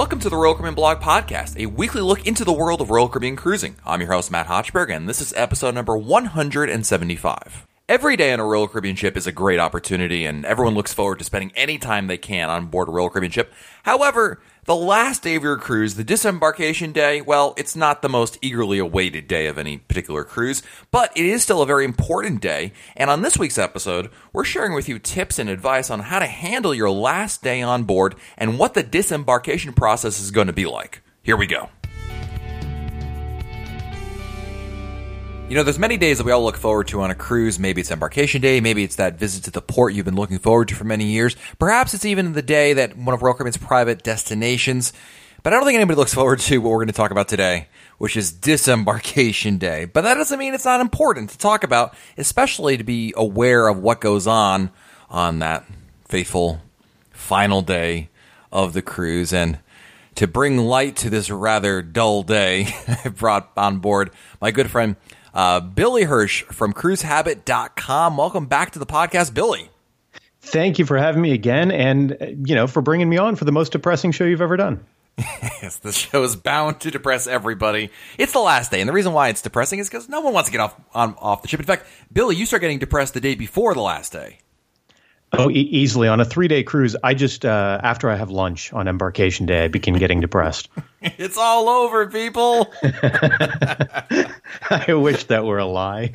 Welcome to the Royal Caribbean Blog Podcast, a weekly look into the world of Royal Caribbean cruising. I'm your host, Matt Hochberg, and this is episode number 175. Every day on a Royal Caribbean ship is a great opportunity, and everyone looks forward to spending any time they can on board a Royal Caribbean ship. However, the last day of your cruise, the disembarkation day, well, it's not the most eagerly awaited day of any particular cruise, but it is still a very important day. And on this week's episode, we're sharing with you tips and advice on how to handle your last day on board and what the disembarkation process is going to be like. Here we go. You know, there's many days that we all look forward to on a cruise. Maybe it's embarkation day. Maybe it's that visit to the port you've been looking forward to for many years. Perhaps it's even the day that one of Royal Caribbean's private destinations. But I don't think anybody looks forward to what we're going to talk about today, which is disembarkation day. But that doesn't mean it's not important to talk about, especially to be aware of what goes on on that faithful final day of the cruise. And to bring light to this rather dull day, I brought on board my good friend uh, Billy Hirsch from cruisehabit.com. Welcome back to the podcast, Billy. Thank you for having me again and, you know, for bringing me on for the most depressing show you've ever done. yes, the show is bound to depress everybody. It's the last day, and the reason why it's depressing is because no one wants to get off on, off the ship. In fact, Billy, you start getting depressed the day before the last day. Oh, e- easily on a three day cruise. I just uh, after I have lunch on embarkation day, I begin getting depressed. it's all over, people. I wish that were a lie.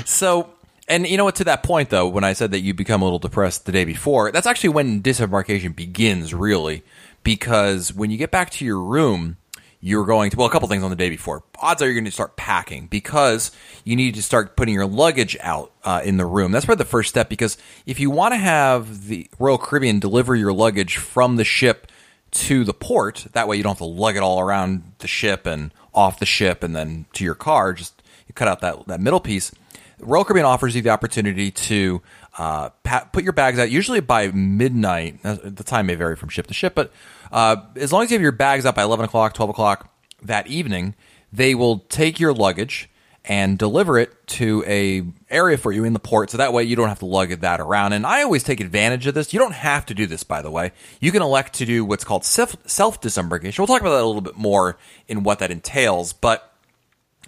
so, and you know what? To that point, though, when I said that you become a little depressed the day before, that's actually when disembarkation begins, really, because when you get back to your room you're going to well a couple things on the day before. Odds are you're going to start packing because you need to start putting your luggage out uh, in the room. That's probably the first step because if you want to have the royal caribbean deliver your luggage from the ship to the port that way you don't have to lug it all around the ship and off the ship and then to your car just you cut out that, that middle piece. Royal caribbean offers you the opportunity to uh, put your bags out usually by midnight. The time may vary from ship to ship but uh, as long as you have your bags up by 11 o'clock, 12 o'clock that evening, they will take your luggage and deliver it to a area for you in the port so that way you don't have to lug that around. And i always take advantage of this. You don't have to do this by the way. You can elect to do what's called self disembarkation we'll talk about that a little bit more in what that entails but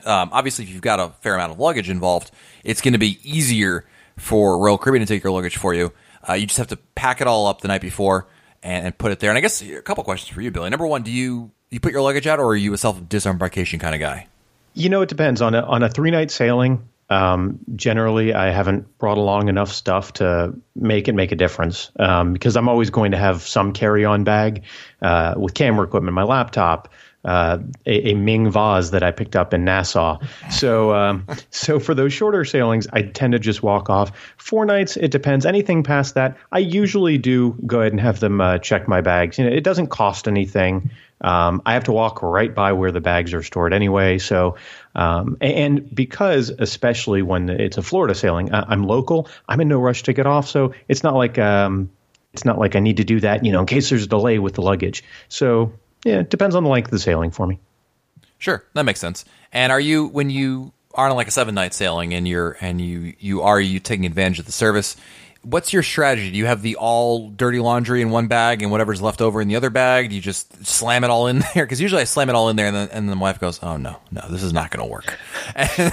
um, obviously if you've got a fair amount of luggage involved it's going to be easier for royal caribbean to take your luggage for you uh, you just have to pack it all up the night before and, and put it there. And I guess a couple questions for you, Billy. Number one, do you you put your luggage out, or are you a self disembarkation kind of guy? You know, it depends on a on a three night sailing. Um, generally, I haven't brought along enough stuff to make it make a difference um, because I'm always going to have some carry on bag uh, with camera equipment, my laptop, uh, a, a, Ming vase that I picked up in Nassau. So, um, so for those shorter sailings, I tend to just walk off. Four nights, it depends. Anything past that, I usually do go ahead and have them uh, check my bags. You know, it doesn't cost anything. Um, I have to walk right by where the bags are stored anyway. So, um, and because especially when it's a Florida sailing, I'm local. I'm in no rush to get off, so it's not like um, it's not like I need to do that. You know, in case there's a delay with the luggage. So yeah, it depends on the length of the sailing for me. Sure, that makes sense. And are you when you are on like a seven night sailing and you're and you you are you taking advantage of the service? What's your strategy? Do you have the all dirty laundry in one bag and whatever's left over in the other bag? Do you just slam it all in there? Because usually I slam it all in there, and then, and then the wife goes, "Oh no, no, this is not going to work."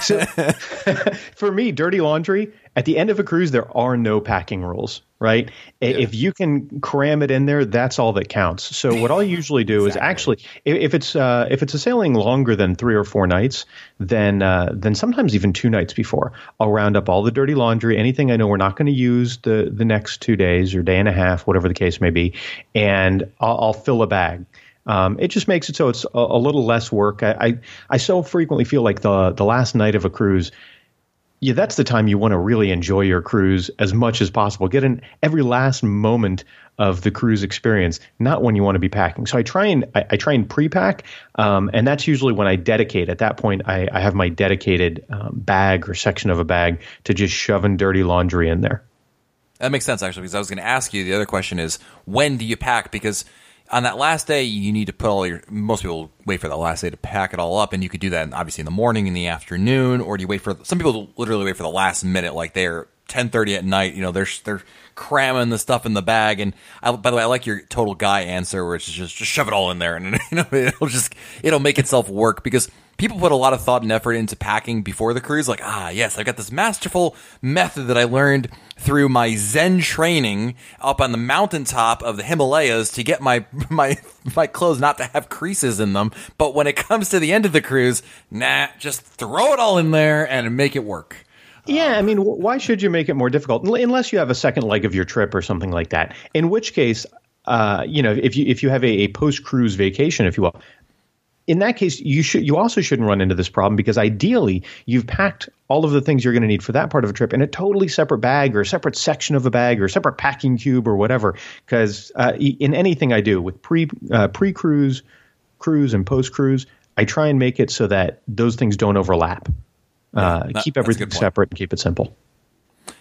so, for me, dirty laundry at the end of a cruise, there are no packing rules, right? Yeah. If you can cram it in there, that's all that counts. So what I'll usually do exactly. is actually, if, it's uh, if it's a sailing longer than three or four nights, then uh, then sometimes even two nights before, I'll round up all the dirty laundry, anything I know we're not going to use the the next two days or day and a half, whatever the case may be, and I'll, I'll fill a bag. Um, it just makes it so it's a, a little less work. I, I, I so frequently feel like the the last night of a cruise yeah, that's the time you want to really enjoy your cruise as much as possible. Get in every last moment of the cruise experience, not when you want to be packing. So I try and I, I try and pre-pack, um, and that's usually when I dedicate. At that point, I, I have my dedicated um, bag or section of a bag to just shoving dirty laundry in there. That makes sense actually, because I was going to ask you. The other question is, when do you pack? Because on that last day, you need to put all your. Most people wait for the last day to pack it all up, and you could do that obviously in the morning, in the afternoon, or do you wait for? Some people literally wait for the last minute, like they're ten thirty at night. You know, they're they're cramming the stuff in the bag. And I, by the way, I like your total guy answer, which is just just shove it all in there, and you know it'll just it'll make itself work because people put a lot of thought and effort into packing before the cruise. Like, ah, yes, I've got this masterful method that I learned through my Zen training up on the mountaintop of the Himalayas to get my my my clothes not to have creases in them. But when it comes to the end of the cruise, nah, just throw it all in there and make it work. Yeah, I mean, why should you make it more difficult unless you have a second leg of your trip or something like that? In which case, uh, you know, if you if you have a, a post cruise vacation, if you will, in that case, you should you also shouldn't run into this problem because ideally you've packed all of the things you're going to need for that part of a trip in a totally separate bag or a separate section of a bag or a separate packing cube or whatever. Because uh, in anything I do with pre uh, pre cruise, cruise, and post cruise, I try and make it so that those things don't overlap. Uh, that, keep everything separate and keep it simple.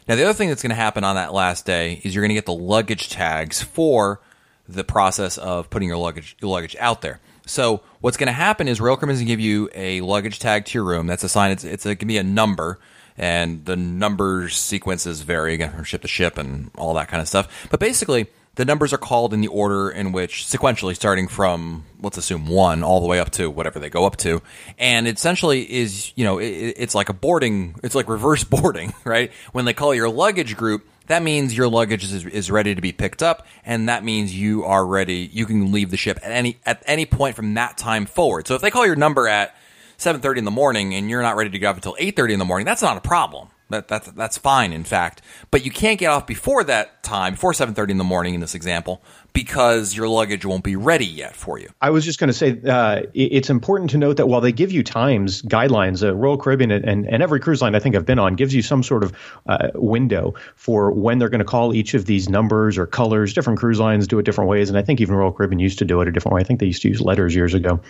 Now, the other thing that's going to happen on that last day is you're going to get the luggage tags for the process of putting your luggage your luggage out there. So what's going to happen is Caribbean is going to give you a luggage tag to your room. That's assigned. It's it's going to be a number, and the numbers sequences vary again from ship to ship and all that kind of stuff. But basically, the numbers are called in the order in which sequentially starting from let's assume one all the way up to whatever they go up to. And essentially is you know it, it's like a boarding it's like reverse boarding right? When they call your luggage group that means your luggage is, is ready to be picked up and that means you are ready you can leave the ship at any at any point from that time forward. So if they call your number at 7.30 in the morning and you're not ready to go up until 8.30 in the morning that's not a problem that, that's that's fine, in fact. But you can't get off before that time, before 7.30 in the morning in this example, because your luggage won't be ready yet for you. I was just going to say uh, it's important to note that while they give you times guidelines, uh, Royal Caribbean and, and every cruise line I think I've been on gives you some sort of uh, window for when they're going to call each of these numbers or colors. Different cruise lines do it different ways, and I think even Royal Caribbean used to do it a different way. I think they used to use letters years ago.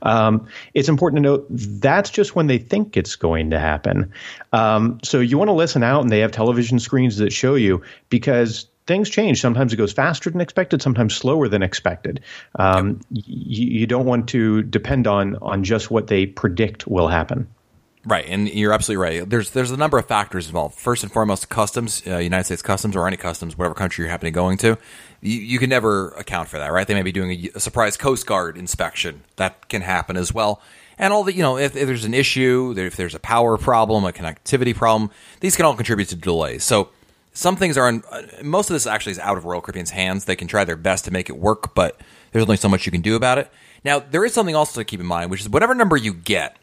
Um, it's important to note that's just when they think it's going to happen. Um, so you want to listen out, and they have television screens that show you because things change. Sometimes it goes faster than expected, sometimes slower than expected. Um, yep. you, you don't want to depend on on just what they predict will happen. Right, and you're absolutely right. There's there's a number of factors involved. First and foremost, customs, uh, United States customs or any customs, whatever country you're happening going to, you, you, can never account for that, right? They may be doing a, a, surprise Coast Guard inspection. That can happen as well. And all the, you know, if, if there's an issue, if there's a power problem, a connectivity problem, these can all contribute to delays. So some things are, uh, most of this actually is out of Royal Caribbean's hands. They can try their best to make it work, but there's only so much you can do about it. Now, there is something also to keep in mind, which is whatever number you get,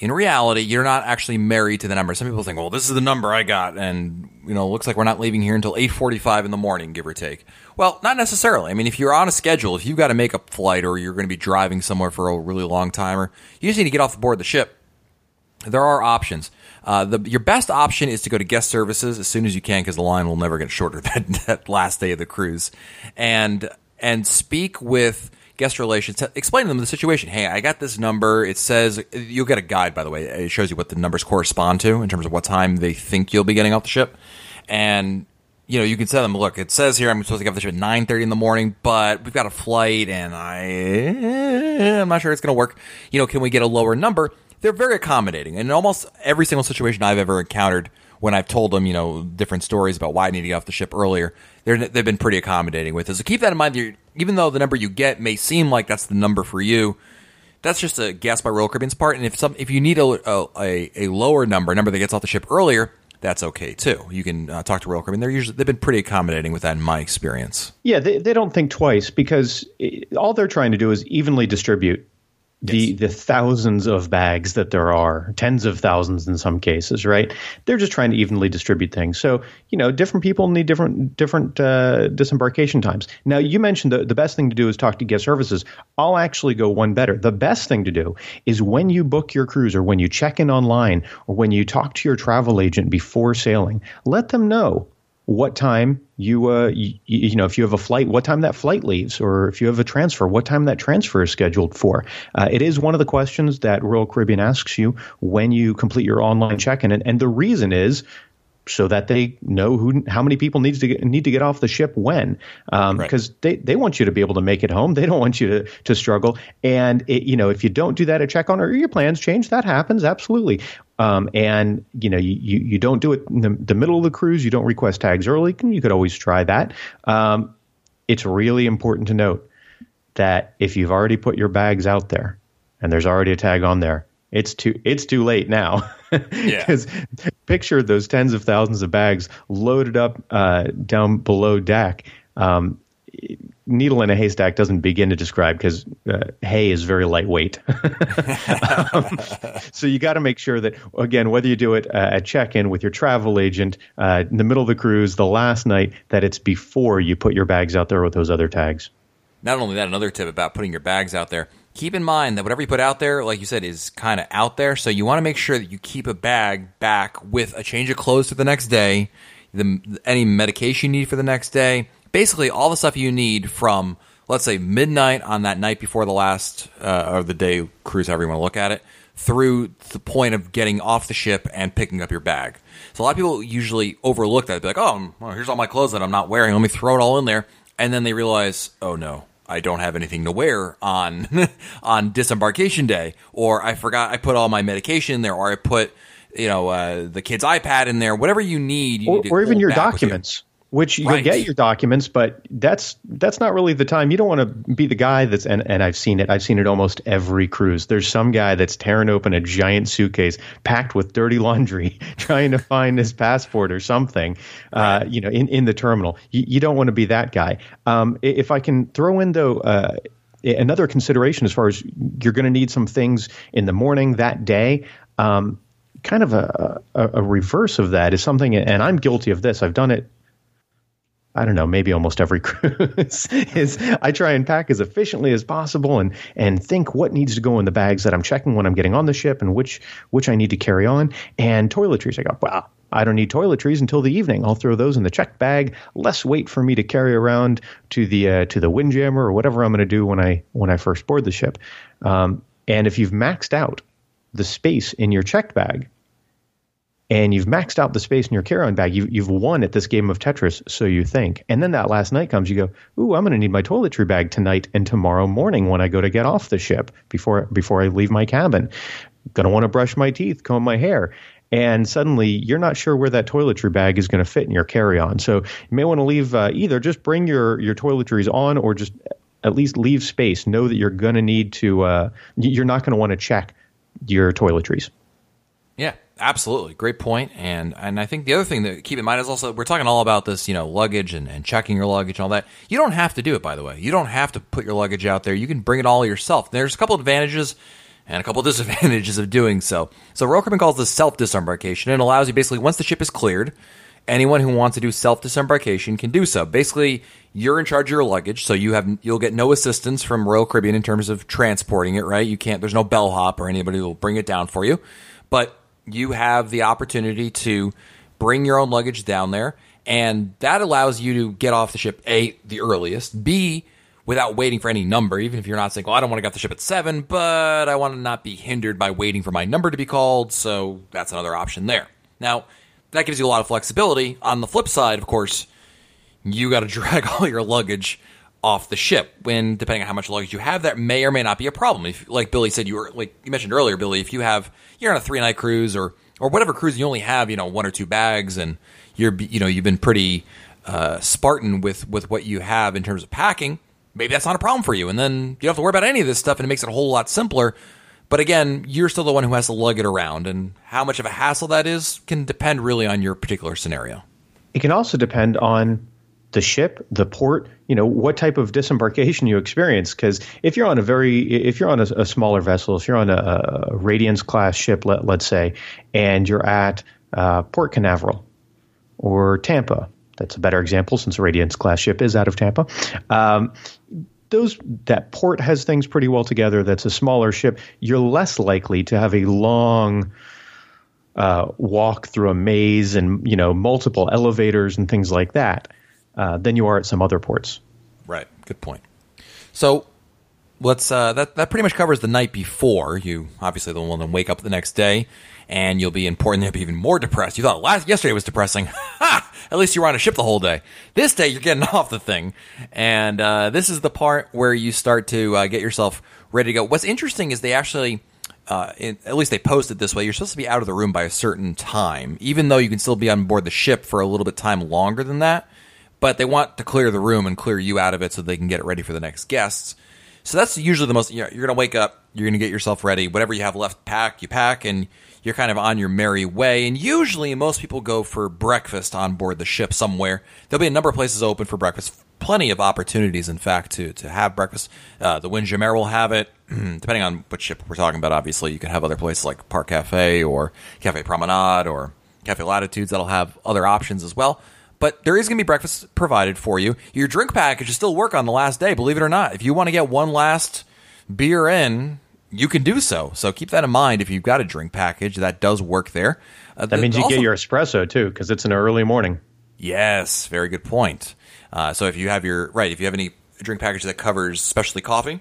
in reality, you're not actually married to the number. Some people think, well, this is the number I got, and you know, looks like we're not leaving here until 8:45 in the morning, give or take. Well, not necessarily. I mean, if you're on a schedule, if you've got to make a flight or you're going to be driving somewhere for a really long time, or you just need to get off the board the ship, there are options. Uh, the, your best option is to go to guest services as soon as you can because the line will never get shorter that, that last day of the cruise, and and speak with guest relations. Explain to them the situation. Hey, I got this number. It says you'll get a guide. By the way, it shows you what the numbers correspond to in terms of what time they think you'll be getting off the ship, and you know, you can tell them, look, it says here I'm supposed to get off the ship at nine thirty in the morning, but we've got a flight, and I, I'm not sure it's going to work. You know, can we get a lower number? They're very accommodating. And in almost every single situation I've ever encountered, when I've told them, you know, different stories about why I need to get off the ship earlier, they've been pretty accommodating with it. So keep that in mind. Even though the number you get may seem like that's the number for you, that's just a guess by Royal Caribbean's part. And if some, if you need a, a, a lower number, a number that gets off the ship earlier, that's okay too. You can uh, talk to Royal Caribbean. They're usually they've been pretty accommodating with that in my experience. Yeah, they, they don't think twice because all they're trying to do is evenly distribute the yes. the thousands of bags that there are, tens of thousands in some cases, right? They're just trying to evenly distribute things. So you know, different people need different different uh, disembarkation times. Now, you mentioned the the best thing to do is talk to guest services. I'll actually go one better. The best thing to do is when you book your cruise, or when you check in online, or when you talk to your travel agent before sailing, let them know what time you, uh, you, you know if you have a flight what time that flight leaves or if you have a transfer what time that transfer is scheduled for? Uh, it is one of the questions that royal caribbean asks you when you complete your online check-in and, and the reason is so that they know who how many people needs to get, need to get off the ship when. Because um, right. they, they want you to be able to make it home. They don't want you to to struggle. And it, you know if you don't do that at check on or your plans change that happens absolutely Um, and you know, you, you, don't do it in the, the, middle of the cruise. You don't request tags early. You could always try that. Um, it's really important to note that if you've already put your bags out there and there's already a tag on there, it's too it's too late now. Because yeah. picture those tens of thousands of bags loaded up uh, down below deck. Um, needle in a haystack doesn't begin to describe because uh, hay is very lightweight. um, so you got to make sure that again, whether you do it uh, at check-in with your travel agent uh, in the middle of the cruise, the last night, that it's before you put your bags out there with those other tags. Not only that, another tip about putting your bags out there. Keep in mind that whatever you put out there, like you said, is kind of out there. So you want to make sure that you keep a bag back with a change of clothes for the next day, the, any medication you need for the next day, basically all the stuff you need from let's say midnight on that night before the last uh, or the day cruise, however you want to look at it, through the point of getting off the ship and picking up your bag. So a lot of people usually overlook that. They're like, oh, well, here's all my clothes that I'm not wearing. Let me throw it all in there, and then they realize, oh no. I don't have anything to wear on on disembarkation day, or I forgot I put all my medication in there, or I put you know uh, the kid's iPad in there. Whatever you need, you or, need or even your documents which you'll right. get your documents, but that's that's not really the time. You don't want to be the guy that's and, and I've seen it. I've seen it almost every cruise. There's some guy that's tearing open a giant suitcase packed with dirty laundry, trying to find his passport or something. Uh, right. Uh, you know, in in the terminal. You, you don't want to be that guy. Um, if I can throw in though. Uh, another consideration as far as you're going to need some things in the morning that day. Um, kind of a, a, a, reverse of that is something, and I'm guilty of this. I've done it I don't know, maybe almost every cruise is I try and pack as efficiently as possible and and think what needs to go in the bags that I'm checking when I'm getting on the ship and which which I need to carry on. And toiletries, I go, wow, I don't need toiletries until the evening. I'll throw those in the checked bag. Less weight for me to carry around to the uh, to the windjammer or whatever I'm going to do when I when I first board the ship. Um, and if you've maxed out the space in your checked bag, and you've maxed out the space in your carry-on bag. You've, you've won at this game of Tetris, so you think. And then that last night comes, you go, "Ooh, I'm going to need my toiletry bag tonight and tomorrow morning when I go to get off the ship before before I leave my cabin. Going to want to brush my teeth, comb my hair." And suddenly, you're not sure where that toiletry bag is going to fit in your carry-on. So you may want to leave uh, either just bring your your toiletries on, or just at least leave space. Know that you're going to need to. Uh, you're not going to want to check your toiletries. Yeah, absolutely. Great. And and I think the other thing to keep in mind is also we're talking all about this, you know, luggage and, and checking your luggage and all that. You don't have to do it, by the way. You don't have to put your luggage out there. You can bring it all yourself. There's a couple advantages and a couple disadvantages of doing so. So Royal Caribbean calls this self disembarkation and allows you basically once the ship is cleared, anyone who wants to do self disembarkation can do so. Basically, you're in charge of your luggage, so you have you'll get no assistance from Royal Caribbean in terms of transporting it. Right? You can't. There's no bellhop or anybody who will bring it down for you. But you have the opportunity to bring your own luggage down there, and that allows you to get off the ship a the earliest, b without waiting for any number. Even if you're not saying, "Well, I don't want to get the ship at seven, but I want to not be hindered by waiting for my number to be called," so that's another option there. Now, that gives you a lot of flexibility. On the flip side, of course, you got to drag all your luggage off the ship. When depending on how much luggage you have, that may or may not be a problem. If, like Billy said, you were like you mentioned earlier, Billy, if you have you're on a three night cruise or or whatever cruise you only have you know one or two bags and you're you know you've been pretty uh, Spartan with with what you have in terms of packing. Maybe that's not a problem for you, and then you don't have to worry about any of this stuff, and it makes it a whole lot simpler. But again, you're still the one who has to lug it around, and how much of a hassle that is can depend really on your particular scenario. It can also depend on the ship, the port, you know, what type of disembarkation you experience. Because if you're on a very, if you're on a, a smaller vessel, if you're on a, a Radiance class ship, let, let's say, and you're at uh, Port Canaveral or Tampa, that's a better example since a Radiance class ship is out of Tampa. Um, those that port has things pretty well together. That's a smaller ship. You're less likely to have a long uh, walk through a maze and you know multiple elevators and things like that uh, than you are at some other ports. Right. Good point. So let's uh, that that pretty much covers the night before. You obviously the one to wake up the next day, and you'll be in port and you'll be even more depressed. You thought last yesterday was depressing. At least you were on a ship the whole day. This day you're getting off the thing, and uh, this is the part where you start to uh, get yourself ready to go. What's interesting is they actually uh, at least they post it this way. You're supposed to be out of the room by a certain time, even though you can still be on board the ship for a little bit time longer than that. But they want to clear the room and clear you out of it so they can get it ready for the next guests. So that's usually the most. You know, you're going to wake up, you're going to get yourself ready. Whatever you have left, pack. You pack, and you're kind of on your merry way. And usually, most people go for breakfast on board the ship somewhere. There'll be a number of places open for breakfast. Plenty of opportunities, in fact, to to have breakfast. Uh, the Windjammer will have it, depending on which ship we're talking about. Obviously, you can have other places like Park Cafe or Cafe Promenade or Cafe Latte-tudes that'll have other options as well. But there is going to be breakfast provided for you. Your drink package will still work on the last day, believe it or not. If you want to get one last beer in, you can do so. So keep that in mind. If you've got a drink package, that does work there. Uh, that means you also, get your espresso too, because it's an early morning. Yes, very good point. Uh, so if you have your right, if you have any drink package that covers specialty coffee,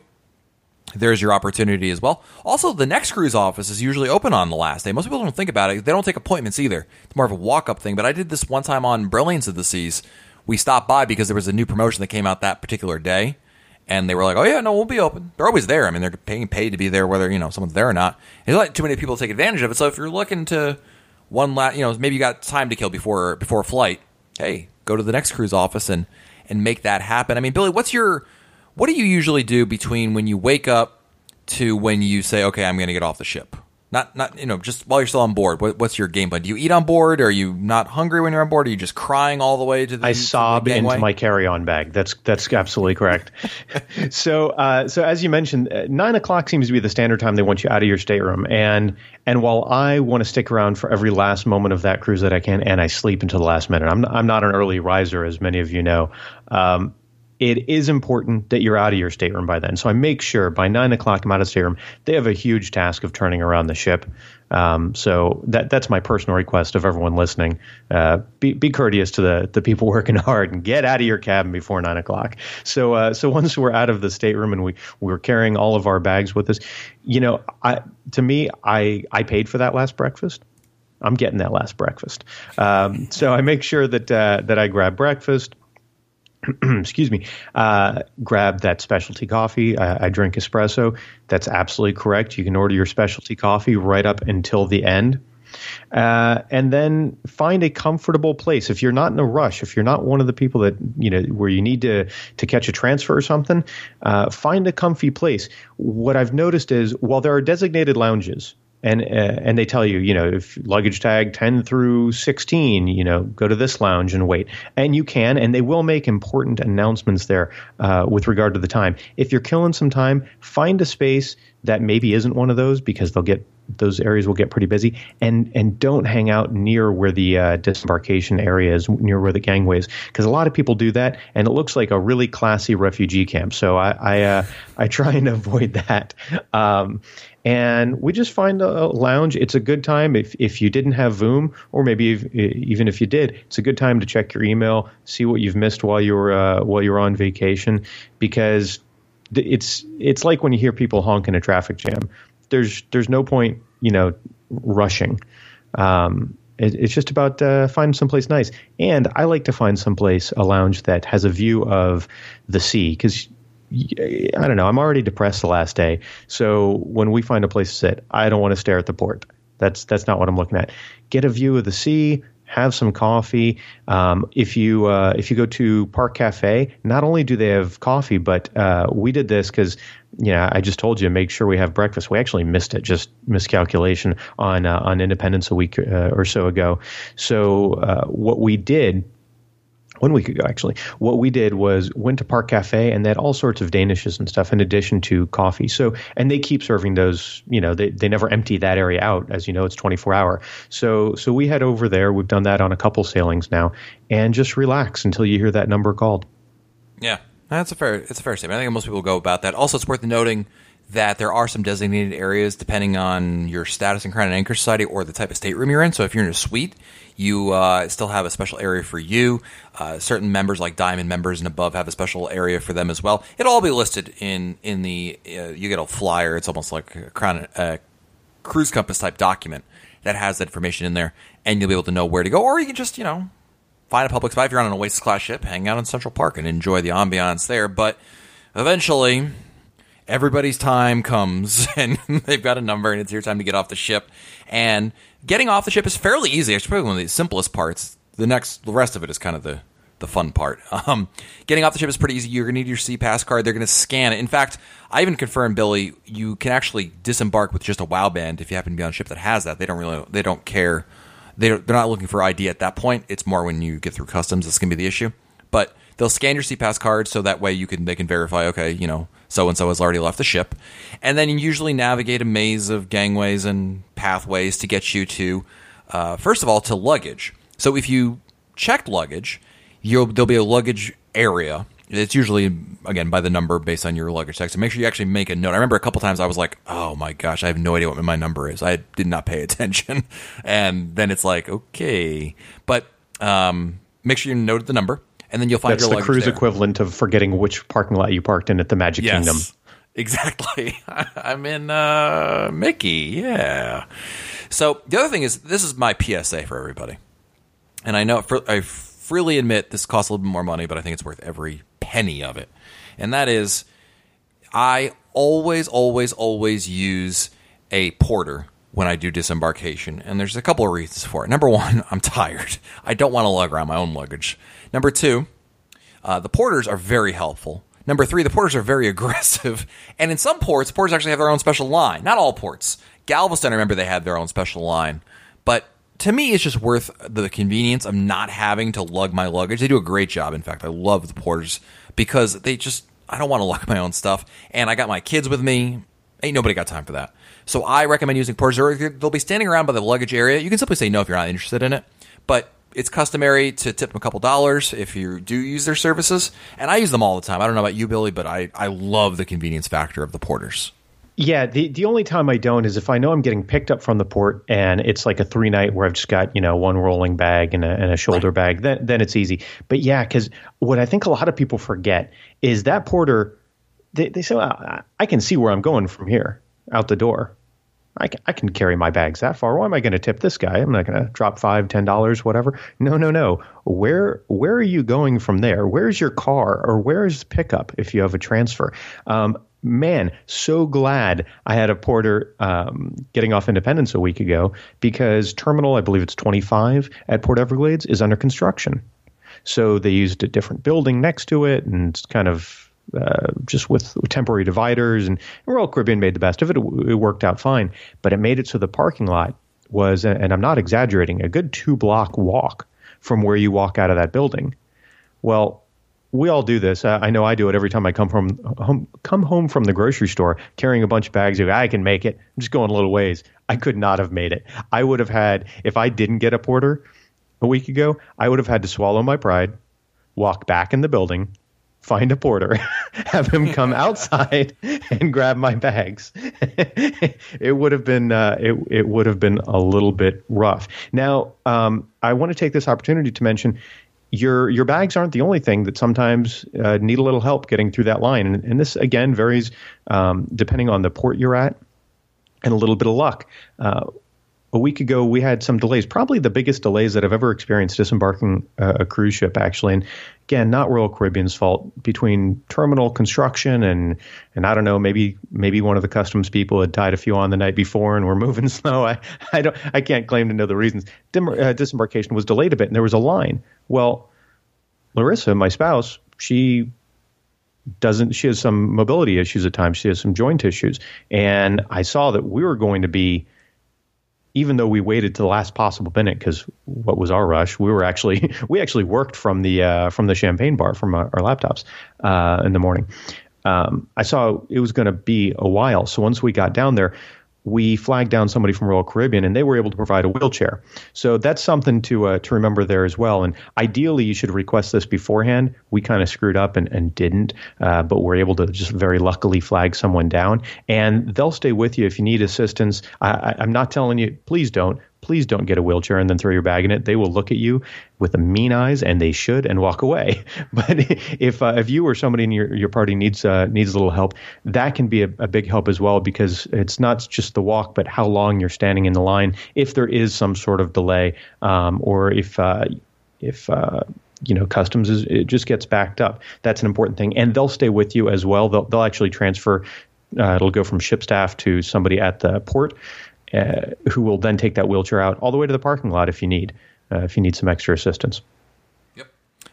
there's your opportunity as well. Also, the next cruise office is usually open on the last day. Most people don't think about it. They don't take appointments either. It's more of a walk up thing. But I did this one time on Brilliance of the Seas. We stopped by because there was a new promotion that came out that particular day. And they were like, oh, yeah, no, we'll be open. They're always there. I mean, they're paying paid to be there, whether, you know, someone's there or not. There's like too many people take advantage of it. So if you're looking to one last, you know, maybe you got time to kill before before a flight, hey, go to the next cruise office and, and make that happen. I mean, Billy, what's your, what do you usually do between when you wake up to when you say, okay, I'm going to get off the ship? Not, not you know, just while you're still on board. What, what's your game plan? Do you eat on board? Are you not hungry when you're on board? Are you just crying all the way to the? I sob the into my carry-on bag. That's that's absolutely correct. so, uh, so as you mentioned, uh, nine o'clock seems to be the standard time they want you out of your stateroom. And and while I want to stick around for every last moment of that cruise that I can, and I sleep until the last minute, I'm I'm not an early riser, as many of you know. Um, it is important that you're out of your stateroom by then. So I make sure by nine o'clock I'm out of stateroom. They have a huge task of turning around the ship. Um, so that that's my personal request of everyone listening. Uh, be, be courteous to the the people working hard and get out of your cabin before nine o'clock. So uh, so once we're out of the stateroom and we we're carrying all of our bags with us, you know, I to me I I paid for that last breakfast. I'm getting that last breakfast. Um, so I make sure that uh, that I grab breakfast. excuse me, uh, grab that specialty coffee. I, I, drink espresso. That's absolutely correct. You can order your specialty coffee right up until the end. Uh, and then find a comfortable place. If you're not in a rush, if you're not one of the people that you know where you need to to catch a transfer or something, uh, find a comfy place. What I've noticed is while there are designated lounges, and uh, and they tell you, you know, if luggage tag 10 through 16, you know, go to this lounge and wait. And you can, and they will make important announcements there uh, with regard to the time. If you're killing some time, find a space that maybe isn't one of those because they'll get those areas will get pretty busy and and don't hang out near where the uh, disembarkation area is near where the gangways because a lot of people do that and it looks like a really classy refugee camp so i i, uh, I try and avoid that um, and we just find a lounge. It's a good time if if you didn't have Voom, or maybe if, even if you did, it's a good time to check your email, see what you've missed while you're uh, while you were on vacation, because it's it's like when you hear people honk in a traffic jam. There's there's no point you know rushing. Um, it, it's just about uh, finding someplace nice, and I like to find someplace a lounge that has a view of the sea because I don't know. I'm already depressed the last day. So when we find a place to sit, I don't want to stare at the port. That's that's not what I'm looking at. Get a view of the sea. Have some coffee. Um, if you uh, if you go to Park Cafe, not only do they have coffee, but uh, we did this because you know I just told you make sure we have breakfast. We actually missed it, just miscalculation on uh, on Independence a week uh, or so ago. So uh, what we did one week ago actually what we did was went to park cafe and they had all sorts of danishes and stuff in addition to coffee. So and they keep serving those you know they, they never empty that area out. As you know it's 24 hour. So so we head over there. We've done that on a couple sailings now. And just relax until you hear that number called. Yeah. That's a fair it's a fair statement. I think most people go about that. Also it's worth noting that there are some designated areas depending on your status in Crown and Anchor Society or the type of stateroom you're in. So if you're in a suite, you uh, still have a special area for you. Uh, certain members, like Diamond members and above, have a special area for them as well. It'll all be listed in in the. Uh, you get a flyer. It's almost like a Crown cruise compass type document that has that information in there, and you'll be able to know where to go. Or you can just you know find a public spot if you're on an Oasis class ship, hang out in Central Park and enjoy the ambiance there. But eventually everybody's time comes and they've got a number and it's your time to get off the ship. And getting off the ship is fairly easy. It's probably one of the simplest parts. The next, the rest of it is kind of the the fun part. Um, getting off the ship is pretty easy. You're to need your SeaPass card. They're to scan it. In fact, I even confirmed, Billy, you can actually disembark with just a WOWband if you happen to be on a ship that has that. They don't really, they don't care. They're, they're not looking for ID at that point. It's more when you get through customs that's to be the issue. But they'll scan your SeaPass card so that way you can they can verify, okay, you know, so and so has already left the ship, and then you usually navigate a maze of gangways and pathways to get you to, uh, first of all, to luggage. So if you checked luggage there'll be a luggage area. It's usually again by the number based on your luggage tag. So make sure you actually make a note. I remember a couple times I was like, "Oh my gosh, I have no idea what my number is. I did not pay attention." and then it's like, okay, but um, make sure you note the number, and then you'll find That's your the cruise there. equivalent of forgetting which parking lot you parked in at the Magic Yes, Kingdom. exactly. I'm in uh, Mickey. Yeah. So the other thing is, this is my PSA for everybody, and I know for, I freely admit this costs a little bit more money, but I think it's worth every penny of it. And that is, I always, always, always use a porter when I do disembarkation, and there's a couple of reasons for it. Number one, I'm tired. I don't want to lug around my own luggage. Number two, uh, the porters are very helpful. Number three, the porters are very aggressive. And in some ports, porters actually have their own special line. Not all ports. Galveston, I remember they had their own special line. But to me, it's just worth the convenience of not having to lug my luggage. They do a great job. In fact, I love the porters because they just, I don't want to lug my own stuff. And I got my kids with me. Ain't nobody got time for that. So I recommend using porters. They'll be standing around by the luggage area. You can simply say no if you're not interested in it. But it's customary to tip them a couple dollars if you do use their services. And I use them all the time. I don't know about you, Billy, but I, I love the convenience factor of the porters. Yeah, the the only time I don't is if I know I'm getting picked up from the port and it's like a three night where I've just got you know one rolling bag and a, and a shoulder bag. Then then it's easy. But yeah, because what I think a lot of people forget is that porter. They, they say, well, I can see where I'm going from here out the door. I can, I can carry my bags that far. Why am I going to tip this guy? I'm not going to drop five, ten dollars, whatever. No, no, no. Where where are you going from there? Where's your car or where's pickup if you have a transfer? Um, man, so glad I had a porter um, getting off Independence a week ago because terminal, I believe it's 25 at Port Everglades, is under construction. So they used a different building next to it and it's kind of uh, just with temporary dividers. And Royal Caribbean made the best of it. it. It worked out fine, but it made it so the parking lot was, and I'm not exaggerating, a good two block walk from where you walk out of that building. Well, we all do this. I know I do it every time I come from home, come home from the grocery store carrying a bunch of bags. I can make it. I'm just going a little ways. I could not have made it. I would have had if I didn't get a porter a week ago. I would have had to swallow my pride, walk back in the building, find a porter, have him come outside and grab my bags. it would have been uh, it it would have been a little bit rough. Now, um, I want to take this opportunity to mention your your bags aren't the only thing that sometimes uh, need a little help getting through that line, and, and this again varies um, depending on the port you're at and a little bit of luck. Uh, a week ago, we had some delays, probably the biggest delays that I've ever experienced disembarking uh, a cruise ship, actually. And again, not Royal Caribbean's fault. Between terminal construction and and I don't know, maybe maybe one of the customs people had tied a few on the night before and were moving slow. I I don't I can't claim to know the reasons. Uh, disembarkation was delayed a bit, and there was a line. Well, Larissa, my spouse, she doesn't she has some mobility issues at times. She has some joint issues, and I saw that we were going to be even though we waited to the last possible minute because what was our rush? We were actually we actually worked from the uh, from the champagne bar from our, our laptops uh, in the morning. Um, I saw it was going to be a while, so once we got down there, we flagged down somebody from Royal Caribbean, and they were able to provide a wheelchair. So that's something to uh, to remember there as well. And ideally, you should request this beforehand. We kind of screwed up and, and didn't, uh, but we're able to just very luckily flag someone down, and they'll stay with you if you need assistance. I, I'm not telling you, please don't. Please don't get a wheelchair and then throw your bag in it. They will look at you with the mean eyes, and they should, and walk away. But if uh, if you or somebody in your, your party needs uh, needs a little help, that can be a, a big help as well because it's not just the walk, but how long you're standing in the line. If there is some sort of delay, um, or if uh, if uh, you know customs is it just gets backed up, that's an important thing, and they'll stay with you as well. They'll they'll actually transfer uh, it'll go from ship staff to somebody at the port, uh, who will then take that wheelchair out all the way to the parking lot if you need uh, if you need some extra assistance. Yep.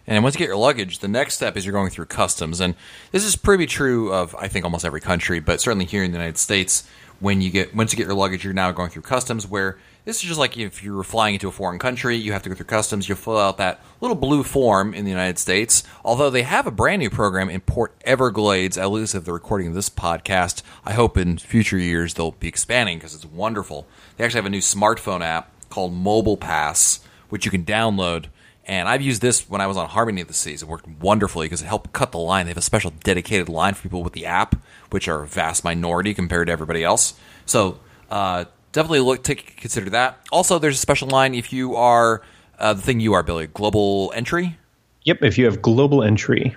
And once you get your luggage, the next step is you're going through customs. And this is pretty true of I think almost every country, but certainly here in the United States, when you get once you get your luggage, you're now going through customs where this is just like if you're flying into a foreign country, you have to go through customs, you fill out that little blue form in the United States. Although they have a brand new program in Port Everglades, at least if the recording of this podcast, I hope in future years they'll be expanding because it's wonderful. They actually have a new smartphone app called Mobile Pass, which you can download and I've used this when I was on Harmony of the Seas. It worked wonderfully because it helped cut the line. They have a special dedicated line for people with the app, which are a vast minority compared to everybody else. So uh, definitely look to consider that. Also, there's a special line if you are uh, the thing you are, Billy, global entry. Yep, if you have global entry,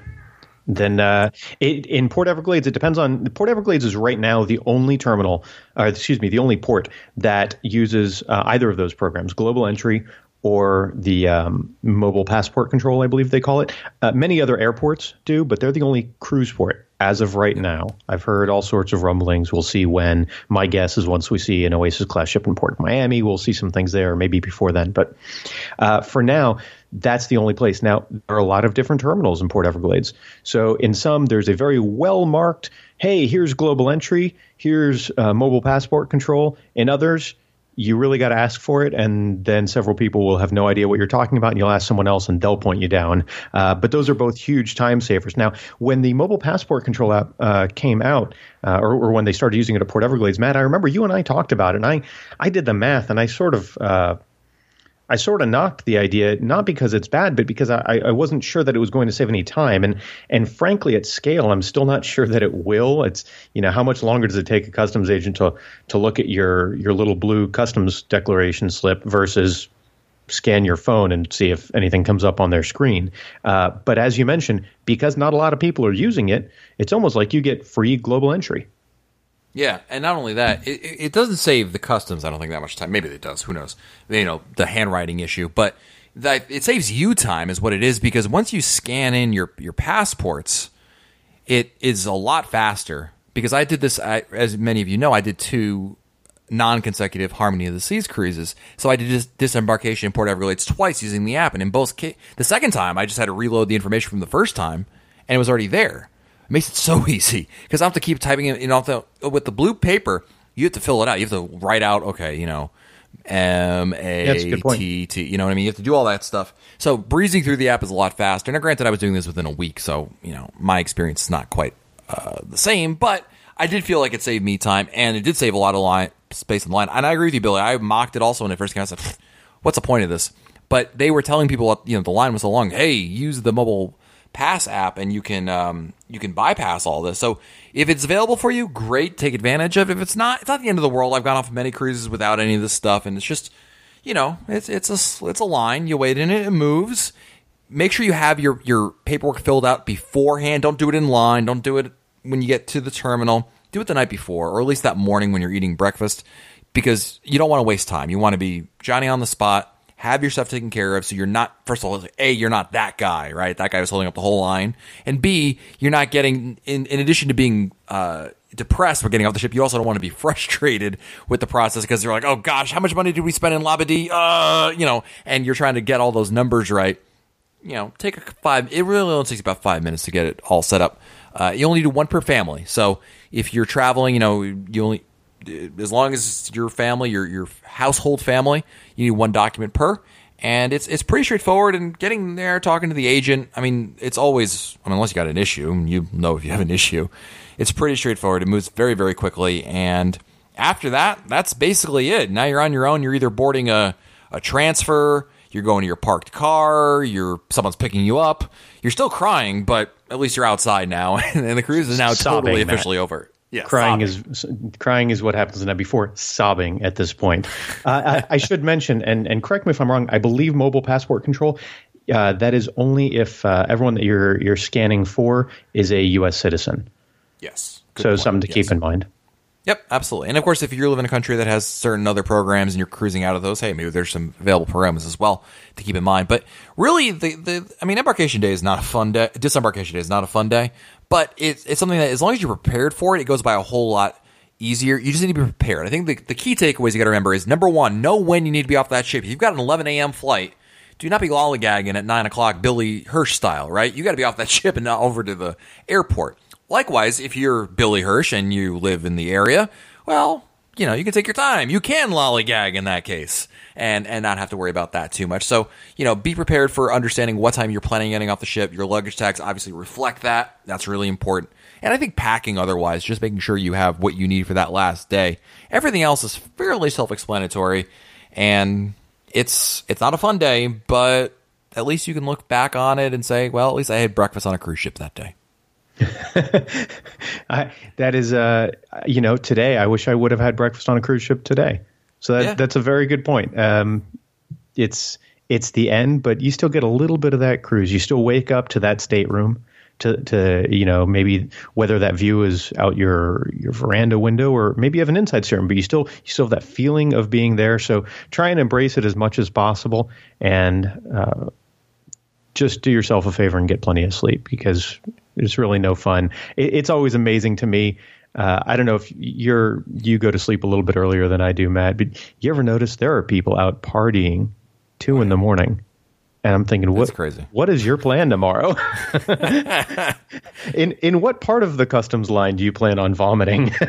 then uh, it, in Port Everglades, it depends on Port Everglades is right now the only terminal, uh, excuse me, the only port that uses uh, either of those programs, global entry or the um, mobile passport control, I believe they call it. Uh, many other airports do, but they're the only cruise port as of right now. I've heard all sorts of rumblings. We'll see when. My guess is once we see an Oasis class ship in Port Miami, we'll see some things there, maybe before then. But uh, for now, that's the only place. Now, there are a lot of different terminals in Port Everglades. So in some, there's a very well marked, hey, here's global entry, here's uh, mobile passport control. In others, you really got to ask for it, and then several people will have no idea what you're talking about, and you'll ask someone else, and they'll point you down. Uh, but those are both huge time savers. Now, when the mobile passport control app uh, came out, uh, or, or, when they started using it at Port Everglades, Matt, I remember you and I talked about it, and I I did the math, and I sort of uh, I sort of knocked the idea, not because it's bad, but because I, I wasn't sure that it was going to save any time. And and frankly, at scale, I'm still not sure that it will. It's you know how much longer does it take a customs agent to to look at your your little blue customs declaration slip versus scan your phone and see if anything comes up on their screen. Uh, but as you mentioned, because not a lot of people are using it, it's almost like you get free global entry. Yeah, and not only that, it, it doesn't save the customs. I don't think that much time. Maybe it does. Who knows? You know, the handwriting issue, but that it saves you time is what it is because once you scan in your your passports, it is a lot faster. Because I did this, I, as many of you know, I did two non-consecutive Harmony of the Seas cruises. So I did this disembarkation in Port Everglades twice using the app, and in both ca- the second time, I just had to reload the information from the first time, and it was already there. It makes it so easy because I have to keep typing it. You know, the, with the blue paper, you have to fill it out. You have to write out, okay, you know, M A T T. You know what I mean? You have to do all that stuff. So breezing through the app is a lot faster. Now, granted, I was doing this within a week, so you know my experience is not quite uh, the same, but I did feel like it saved me time, and it did save a lot of line space in the line. And I agree with you, Billy. I mocked it also when it first came out. I said, "What's the point of this?" But they were telling people, you know, the line was so long. Hey, use the mobile Pass app, and you can um, you can bypass all this. So if it's available for you, great, take advantage of it. If it's not, it's not the end of the world. I've gone off many cruises without any of this stuff, and it's just you know it's it's a it's a line. You wait in it, it moves. Make sure you have your your paperwork filled out beforehand. Don't do it in line. Don't do it when you get to the terminal. Do it the night before, or at least that morning when you're eating breakfast, because you don't want to waste time. You want to be Johnny on the spot have your stuff taken care of so you're not first of all a you're not that guy right? That guy was holding up the whole line. And b you're not getting in, in addition to being uh, depressed for getting off the ship you also don't want to be frustrated with the process because you're like oh gosh how much money did we spend in labadee? Uh you know and you're trying to get all those numbers right. You know take a five it really only takes about five minutes to get it all set up. Uh, you only do one per family. So if you're traveling you know you only Uh, as long as it's your family, your your household family, you need one document per, and it's it's pretty straightforward. And getting there, talking to the agent, I mean, it's always, I mean, unless you got an issue, you know if you have an issue, it's pretty straightforward. It moves very very quickly, and after that, that's basically it. Now you're on your own. You're either boarding a a transfer, you're going to your parked car, you're someone's picking you up. You're still crying, but at least you're outside now, and the cruise is now Sobbing, totally officially over. Yeah, crying sobbing. is crying is what happens in that before sobbing at this point. Uh, I, I, should mention and and correct me if I'm wrong. I believe mobile passport control uh, that is only if uh, everyone that you're you're scanning for is a U.S. citizen. Yes. so point. something to yes. keep in mind. Yep, absolutely. And of course, if you live in a country that has certain other programs and you're cruising out of those, hey, maybe there's some available programs as well to keep in mind. But really, the, the I mean, embarkation day is not a fun day. Disembarkation day is not a fun day, but it's, it's something that as long as you're prepared for it, it goes by a whole lot easier. You just need to be prepared. I think the, the key takeaways you got to remember is number one, know when you need to be off that ship. If you've got an 11 a.m. flight, do not be lollygagging at 9 o'clock Billy Hirsch style, right? You got to be off that ship and not over to the airport. Likewise, if you're Billy Hirsch and you live in the area, well, you know, you can take your time. You can lollygag in that case and and not have to worry about that too much. So, you know, be prepared for understanding what time you're planning getting off the ship. Your luggage tags obviously reflect that. That's really important. And I think packing otherwise, just making sure you have what you need for that last day. Everything else is fairly self-explanatory and it's it's not a fun day, but at least you can look back on it and say, well, at least I had breakfast on a cruise ship that day. I, that is, uh, you know, today I wish I would have had breakfast on a cruise ship today. So that, yeah. that's a very good point. Um, it's it's the end, but you still get a little bit of that cruise. You still wake up to that stateroom, to to you know maybe whether that view is out your your veranda window or maybe you have an inside stateroom, but you still you still have that feeling of being there. So try and embrace it as much as possible, and uh, just do yourself a favor and get plenty of sleep because it's really no fun. It, it's always amazing to me. Uh, I don't know if you're you go to sleep a little bit earlier than I do, Matt. But you ever notice there are people out partying two in the morning? And I'm thinking, what, crazy. what is your plan tomorrow? in in what part of the customs line do you plan on vomiting?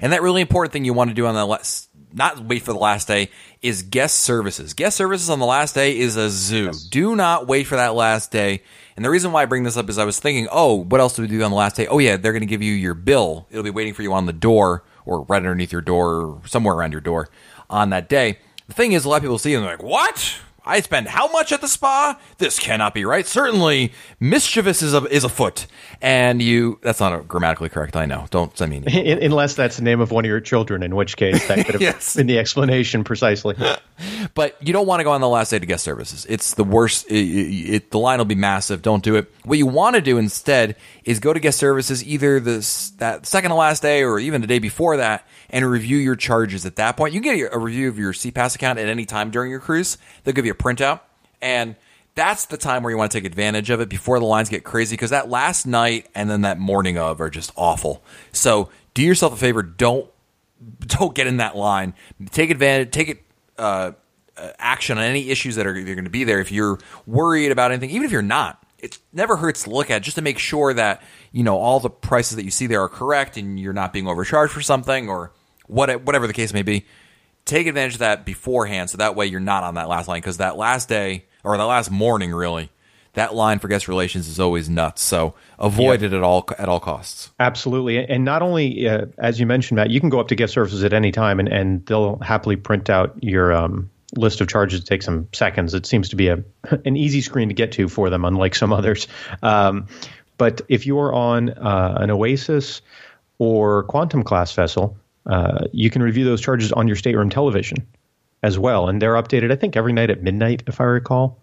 and that really important thing you want to do on the last not wait for the last day is guest services. Guest services on the last day is a zoo. Yes. Do not wait for that last day. And the reason why I bring this up is I was thinking, oh, what else do we do on the last day? Oh yeah, they're going to give you your bill. It'll be waiting for you on the door or right underneath your door or somewhere around your door on that day. The thing is, a lot of people see them like, what? I spend how much at the spa? This cannot be right. Certainly, mischievous is, a, is afoot. And you, that's not grammatically correct, I know. Don't send me Unless that's the name of one of your children, in which case that could have yes. been the explanation precisely. but you don't want to go on the last day to guest services. It's the worst. It, it, the line will be massive. Don't do it. What you want to do instead is go to guest services either this that second to last day or even the day before that and review your charges at that point. You can get a review of your SeaPass account at any time during your cruise. They'll give you a printout, and that's the time where you want to take advantage of it before the lines get crazy because that last night and then that morning of are just awful. So do yourself a favor. Don't don't get in that line. Take advantage. Take it. Uh, uh action on any issues that are, are going to be there. If you're worried about anything, even if you're not, it never hurts to look at just to make sure that you know all the prices that you see there are correct and you're not being overcharged for something or what, whatever the case may be, take advantage of that beforehand so that way you're not on that last line because that last day or the last morning really that line for guest relations is always nuts. So avoid it at all at all costs. Absolutely, and not only uh, as you mentioned, Matt, you can go up to guest services at any time, and, and they'll happily print out your um, list of charges. It takes some seconds. It seems to be a an easy screen to get to for them, unlike some others. Um, but if you are on uh, an Oasis or Quantum class vessel, uh, you can review those charges on your stateroom television as well, and they're updated. I think every night at midnight, if I recall.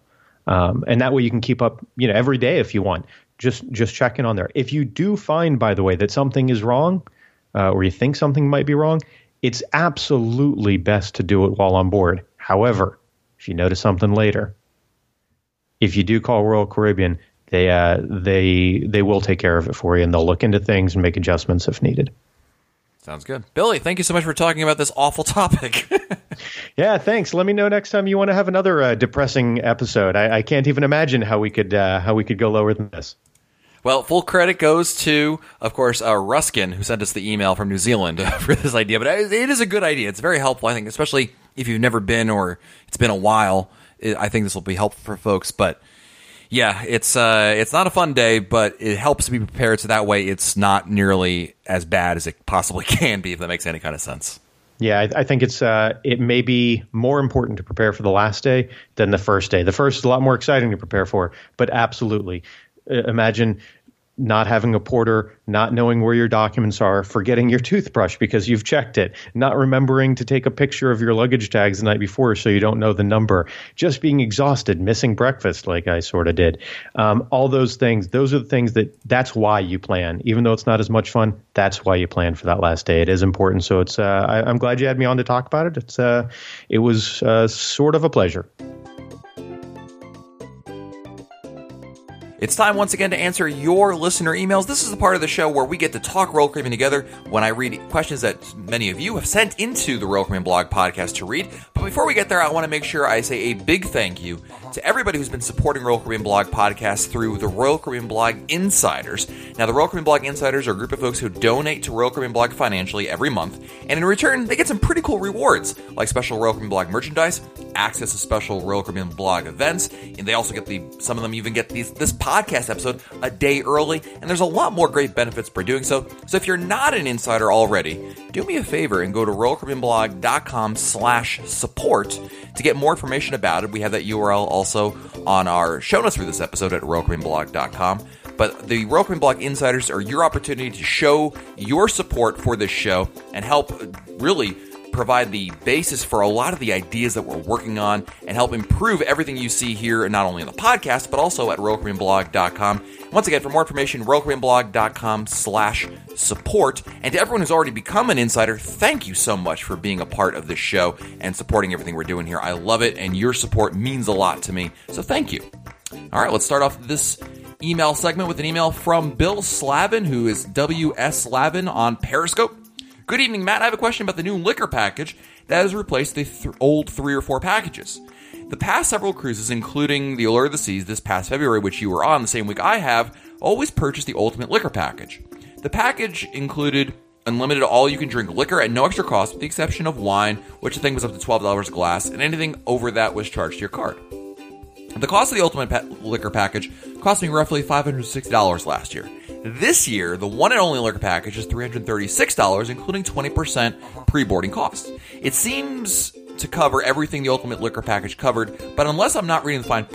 Um, and that way you can keep up, you know, every day if you want. Just just check in on there. If you do find, by the way, that something is wrong, uh, or you think something might be wrong, it's absolutely best to do it while on board. However, if you notice something later, if you do call Royal Caribbean, they uh, they they will take care of it for you, and they'll look into things and make adjustments if needed. Sounds good. Billy, thank you so much for talking about this awful topic. yeah, thanks. Let me know next time you want to have another uh, depressing episode. I, I, can't even imagine how we could uh, how we could go lower than this. Well, full credit goes to, of course, uh, Ruskin, who sent us the email from New Zealand for this idea. But it is a good idea. It's very helpful, I think, especially if you've never been or it's been a while. I think this will be helpful for folks. But yeah, it's uh, it's not a fun day, but it helps to be prepared so that way it's not nearly as bad as it possibly can be, if that makes any kind of sense. Yeah, I, I think it's uh, it may be more important to prepare for the last day than the first day. The first is a lot more exciting to prepare for, but absolutely, imagine not having a porter, not knowing where your documents are, forgetting your toothbrush because you've checked it, not remembering to take a picture of your luggage tags the night before so you don't know the number, just being exhausted, missing breakfast like I sort of did. Um, all those things, those are the things that that's why you plan. Even though it's not as much fun, that's why you plan for that last day. It is important. So it's, uh, I, am glad you had me on to talk about it. It's, uh, it was uh, sort of a pleasure. It's time once again to answer your listener emails. This is the part of the show where we get to talk Royal Caribbean together when I read questions that many of you have sent into the Royal Caribbean blog podcast to read. But before we get there, I want to make sure I say a big thank you to everybody who's been supporting Royal Caribbean blog podcast through the Royal Caribbean blog Insiders. Now, the Royal Caribbean blog Insiders are a group of folks who donate to Royal Caribbean blog financially every month, and in return, they get some pretty cool rewards like special Royal Caribbean blog merchandise, access to special Royal Caribbean blog events, and they also get the some of them even get these this podcast episode a day early, and there's a lot more great benefits by doing so. So if you're not an insider already, do me a favor and go to royalcaribbeanblog.com slash support to get more information about it. We have that URL also on our show notes for this episode at royalcaribbeanblog.com. But the Royal Caribbean Blog Insiders are your opportunity to show your support for this show and help really provide the basis for a lot of the ideas that we're working on and help improve everything you see here, not only in the podcast, but also at RoyalCaribbeanBlog.com. Once again, for more information, RoyalCaribbeanBlog.com slash support. And to everyone who's already become an insider, thank you so much for being a part of this show and supporting everything we're doing here. I love it, and your support means a lot to me. So thank you. All right, let's start off this email segment with an email from Bill Slavin, who is WS Slavin on Periscope. Good evening, Matt. I have a question about the new liquor package that has replaced the th- old three or four packages. The past several cruises, including the Allure of the Seas this past February, which you were on the same week I have, always purchased the ultimate liquor package. The package included unlimited all you can drink liquor at no extra cost, with the exception of wine, which I think was up to $12 a glass, and anything over that was charged to your card. The cost of the ultimate liquor package cost me roughly $560 last year. This year, the one and only liquor package is $336, including 20% pre boarding costs. It seems to cover everything the Ultimate Liquor package covered, but unless I'm not reading the fine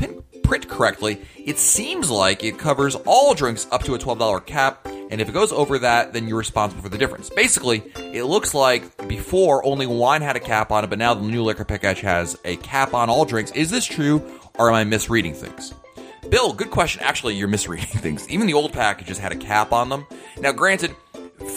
print correctly, it seems like it covers all drinks up to a $12 cap, and if it goes over that, then you're responsible for the difference. Basically, it looks like before only wine had a cap on it, but now the new liquor package has a cap on all drinks. Is this true, or am I misreading things? Bill, good question. Actually, you're misreading things. Even the old packages had a cap on them. Now, granted,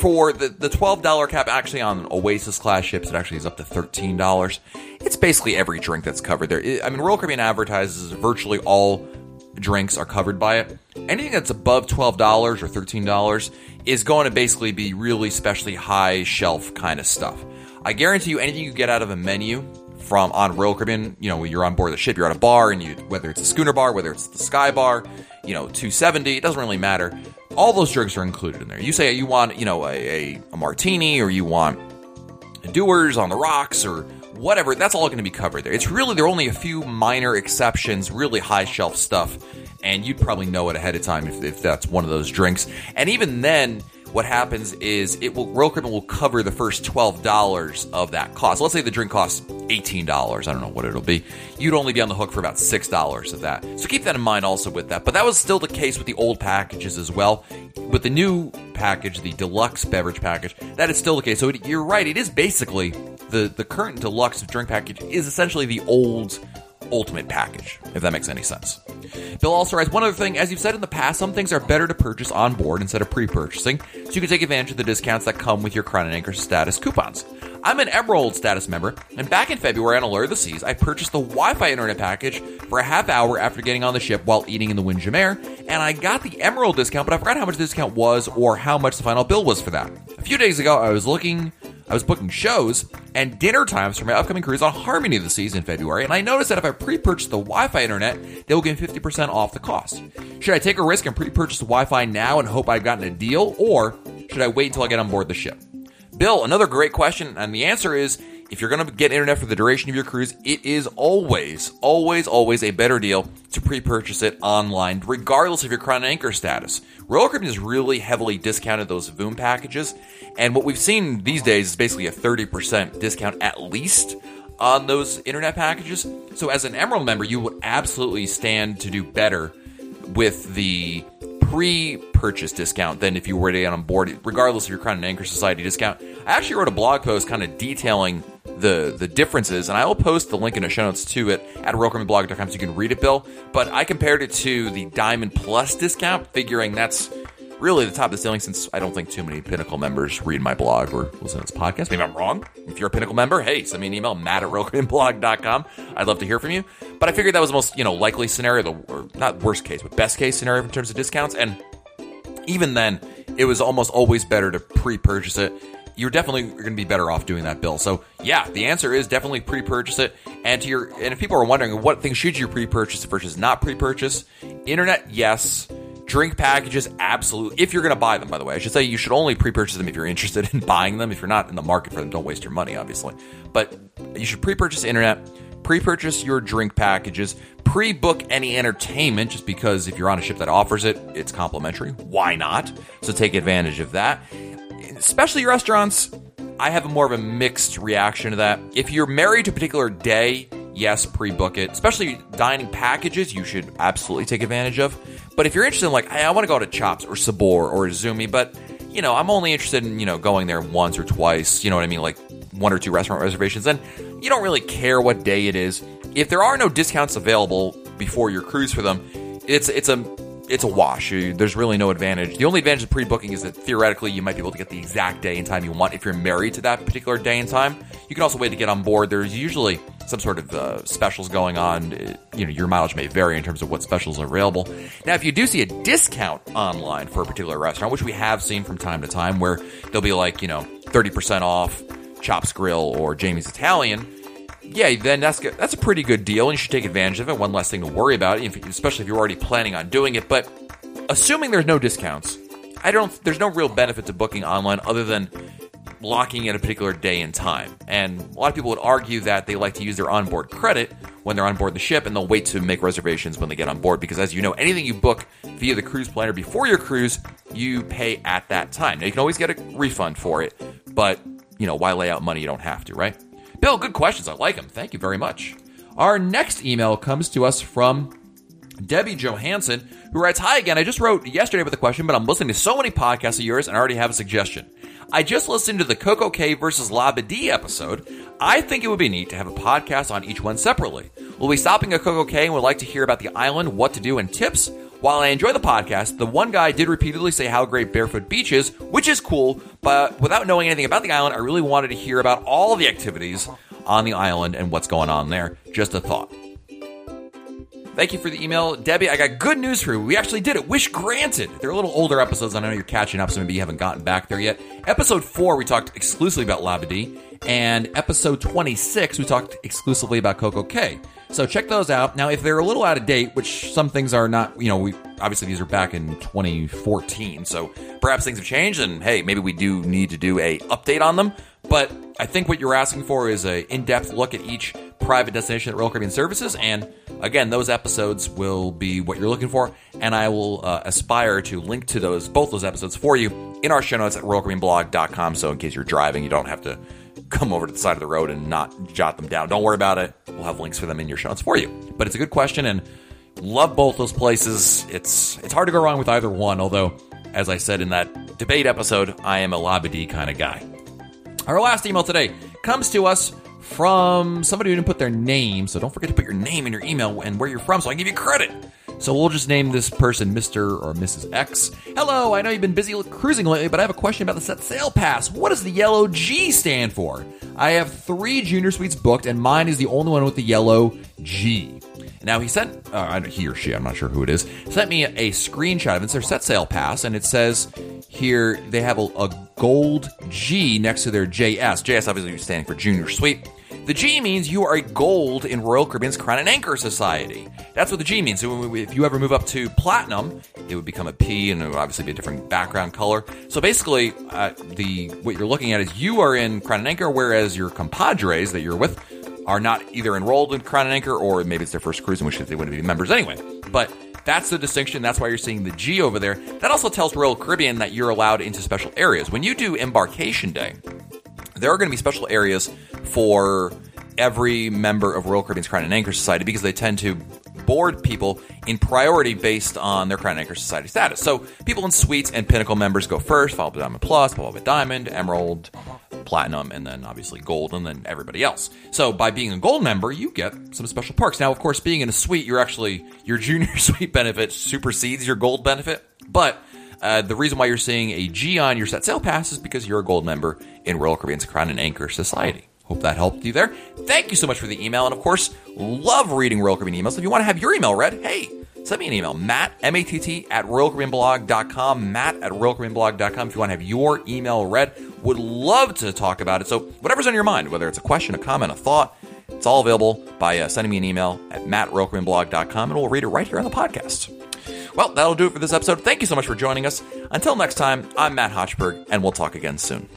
for the, the $12 cap actually on Oasis class ships, it actually is up to $13. It's basically every drink that's covered there. I mean, Royal Caribbean advertises virtually all drinks are covered by it. Anything that's above $12 or $13 is going to basically be really specially high shelf kind of stuff. I guarantee you anything you get out of a menu from on Royal Caribbean, you know, you're on board the ship, you're at a bar, and you whether it's a schooner bar, whether it's the Sky Bar, you know, 270, it doesn't really matter. All those drinks are included in there. You say you want, you know, a, a, a martini, or you want Dewar's on the rocks, or whatever. That's all going to be covered there. It's really there are only a few minor exceptions, really high shelf stuff, and you'd probably know it ahead of time if, if that's one of those drinks. And even then what happens is it will Royal Caribbean will cover the first twelve dollars of that cost. Let's say the drink costs eighteen dollars. I don't know what it'll be. You'd only be on the hook for about six dollars of that. So keep that in mind also with that. But that was still the case with the old packages as well. With the new package, the deluxe beverage package, that is still the case. So it, you're right. It is basically the the current deluxe drink package is essentially the old ultimate package, if that makes any sense. Bill also writes one other thing, as you've said in the past, some things are better to purchase on board instead of pre purchasing, so you can take advantage of the discounts that come with your Crown and Anchor status coupons. I'm an Emerald status member, and back in February on Allure of the Seas, I purchased the Wi Fi internet package for a half hour after getting on the ship while eating in the Windjammer, and I got the Emerald discount, but I forgot how much the discount was or how much the final bill was for that. A few days ago, I was looking I was booking shows and dinner times for my upcoming cruise on Harmony of the Seas in February, and I noticed that if I pre purchase the Wi Fi internet, they will give 50% off the cost. Should I take a risk and pre purchase the Wi Fi now and hope I've gotten a deal, or should I wait until I get on board the ship? Bill, another great question, and the answer is if you're going to get internet for the duration of your cruise, it is always, always, always a better deal to pre purchase it online, regardless of your Crown Anchor status. Royal Caribbean has really heavily discounted those Voom packages, and what we've seen these days is basically a 30% discount at least on those internet packages. So, as an Emerald member, you would absolutely stand to do better with the pre-purchase discount than if you were to get on board, regardless of your Crown and Anchor Society discount. I actually wrote a blog post kind of detailing the the differences, and I will post the link in the show notes to it at royalcaribbeanblog.com so you can read it, Bill. But I compared it to the Diamond Plus discount, figuring that's really the top of the ceiling since I don't think too many Pinnacle members read my blog or listen to this podcast. Maybe I'm wrong. If you're a Pinnacle member, hey, send me an email, matt at royalcaribbeanblog.com. I'd love to hear from you. But I figured that was the most, you know, likely scenario, the or not worst case, but best case scenario in terms of discounts. And even then, it was almost always better to pre-purchase it. You're definitely going to be better off doing that, Bill. So yeah, the answer is definitely pre-purchase it. And to your and if people are wondering what things should you pre-purchase versus not pre-purchase, internet, yes. Drink packages, absolutely. If you're going to buy them, by the way, I should say you should only pre-purchase them if you're interested in buying them. If you're not in the market for them, don't waste your money, obviously. But you should pre-purchase internet, pre-purchase your drink packages, pre-book any entertainment, just because if you're on a ship that offers it, it's complimentary. Why not? So take advantage of that. Especially restaurants, I have a more of a mixed reaction to that. If you're married to a particular day, yes, pre-book it. Especially dining packages, you should absolutely take advantage of. But if you're interested in like, hey, I want to go to Chops or Sabor or Izumi, but you know, I'm only interested in you know going there once or twice. You know what I mean? Like one or two restaurant reservations, and you don't really care what day it is. If there are no discounts available before your cruise for them, it's it's a it's a wash. There's really no advantage. The only advantage of pre-booking is that theoretically you might be able to get the exact day and time you want if you're married to that particular day and time. You can also wait to get on board. There's usually some sort of uh, specials going on. You know, your mileage may vary in terms of what specials are available. Now, if you do see a discount online for a particular restaurant, which we have seen from time to time, where they'll be like, you know, 30% off Chops Grill or Jamie's Italian, yeah, then that's that's a pretty good deal, and you should take advantage of it. One less thing to worry about, especially if you're already planning on doing it. But assuming there's no discounts, I don't. There's no real benefit to booking online other than locking in a particular day and time. And a lot of people would argue that they like to use their onboard credit when they're on board the ship, and they'll wait to make reservations when they get on board. Because as you know, anything you book via the cruise planner before your cruise, you pay at that time. Now you can always get a refund for it, but you know why lay out money you don't have to, right? Bill, good questions. I like them. Thank you very much. Our next email comes to us from Debbie Johansson, who writes Hi again. I just wrote yesterday with a question, but I'm listening to so many podcasts of yours and I already have a suggestion. I just listened to the Coco Cay versus Labadee episode. I think it would be neat to have a podcast on each one separately. We'll be stopping at Coco Cay and would like to hear about the island, what to do, and tips. While I enjoy the podcast, the one guy did repeatedly say how great Barefoot Beach is, which is cool, but without knowing anything about the island, I really wanted to hear about all the activities on the island and what's going on there. Just a thought. Thank you for the email, Debbie. I got good news for you. We actually did it. Wish granted. They're a little older episodes. I know you're catching up, so maybe you haven't gotten back there yet. Episode four, we talked exclusively about Labadee, and episode 26, we talked exclusively about Coco Cay. So check those out. Now, if they're a little out of date, which some things are not, you know, we obviously these are back in 2014, so perhaps things have changed, and hey, maybe we do need to do a update on them. But I think what you're asking for is a in-depth look at each private destination at Royal Caribbean Services, and again, those episodes will be what you're looking for, and I will uh, aspire to link to those both those episodes for you in our show notes at royalcaribbeanblog.com. So in case you're driving, you don't have to come over to the side of the road and not jot them down. Don't worry about it. We'll have links for them in your show notes for you. But it's a good question, and love both those places. It's it's hard to go wrong with either one. Although, as I said in that debate episode, I am a Labadee kind of guy. Our last email today comes to us from somebody who didn't put their name, so don't forget to put your name in your email and where you're from so I can give you credit. So we'll just name this person Mr. or Mrs. X. Hello, I know you've been busy cruising lately, but I have a question about the set sail pass. What does the yellow G stand for? I have three junior suites booked, and mine is the only one with the yellow G. Now he sent, uh, he or she, I'm not sure who it is, sent me a, screenshot of it. It's their set sail pass, and it says here they have a, a gold G next to their JS. JS obviously standing for junior suite. The G means you are a gold in Royal Caribbean's Crown and Anchor Society. That's what the G means. So if you ever move up to platinum, it would become a P, and it would obviously be a different background color. So basically, uh, the what you're looking at is you are in Crown and Anchor, whereas your compadres that you're with are not either enrolled in Crown and Anchor, or maybe it's their first cruise, in which case they wouldn't be members anyway. But that's the distinction. That's why you're seeing the G over there. That also tells Royal Caribbean that you're allowed into special areas. When you do embarkation day, there are going to be special areas for every member of Royal Caribbean's Crown and Anchor Society because they tend to board people in priority based on their Crown Anchor Society status. So people in Suites and Pinnacle members go first, followed by Diamond Plus, followed by Diamond, Emerald, Platinum, and then obviously Gold, and then everybody else. So by being a Gold member, you get some special perks. Now, of course, being in a suite, you're actually your Junior Suite benefit supersedes your Gold benefit, but uh, the reason why you're seeing a G on your set sail pass is because you're a gold member in Royal Caribbean's Crown and Anchor Society. Hope that helped you there. Thank you so much for the email. And of course, love reading Royal Caribbean emails. If you want to have your email read, hey, send me an email. Matt, M-A-T-T, at RoyalCaribbeanBlog.com. Matt at RoyalCaribbeanBlog.com. If you want to have your email read, would love to talk about it. So whatever's on your mind, whether it's a question, a comment, a thought, it's all available by uh, sending me an email at mattroyalcaribbeanblog.com and we'll read it right here on the podcast. Well, that'll do it for this episode. Thank you so much for joining us. Until next time, I'm Matt Hochberg, and we'll talk again soon.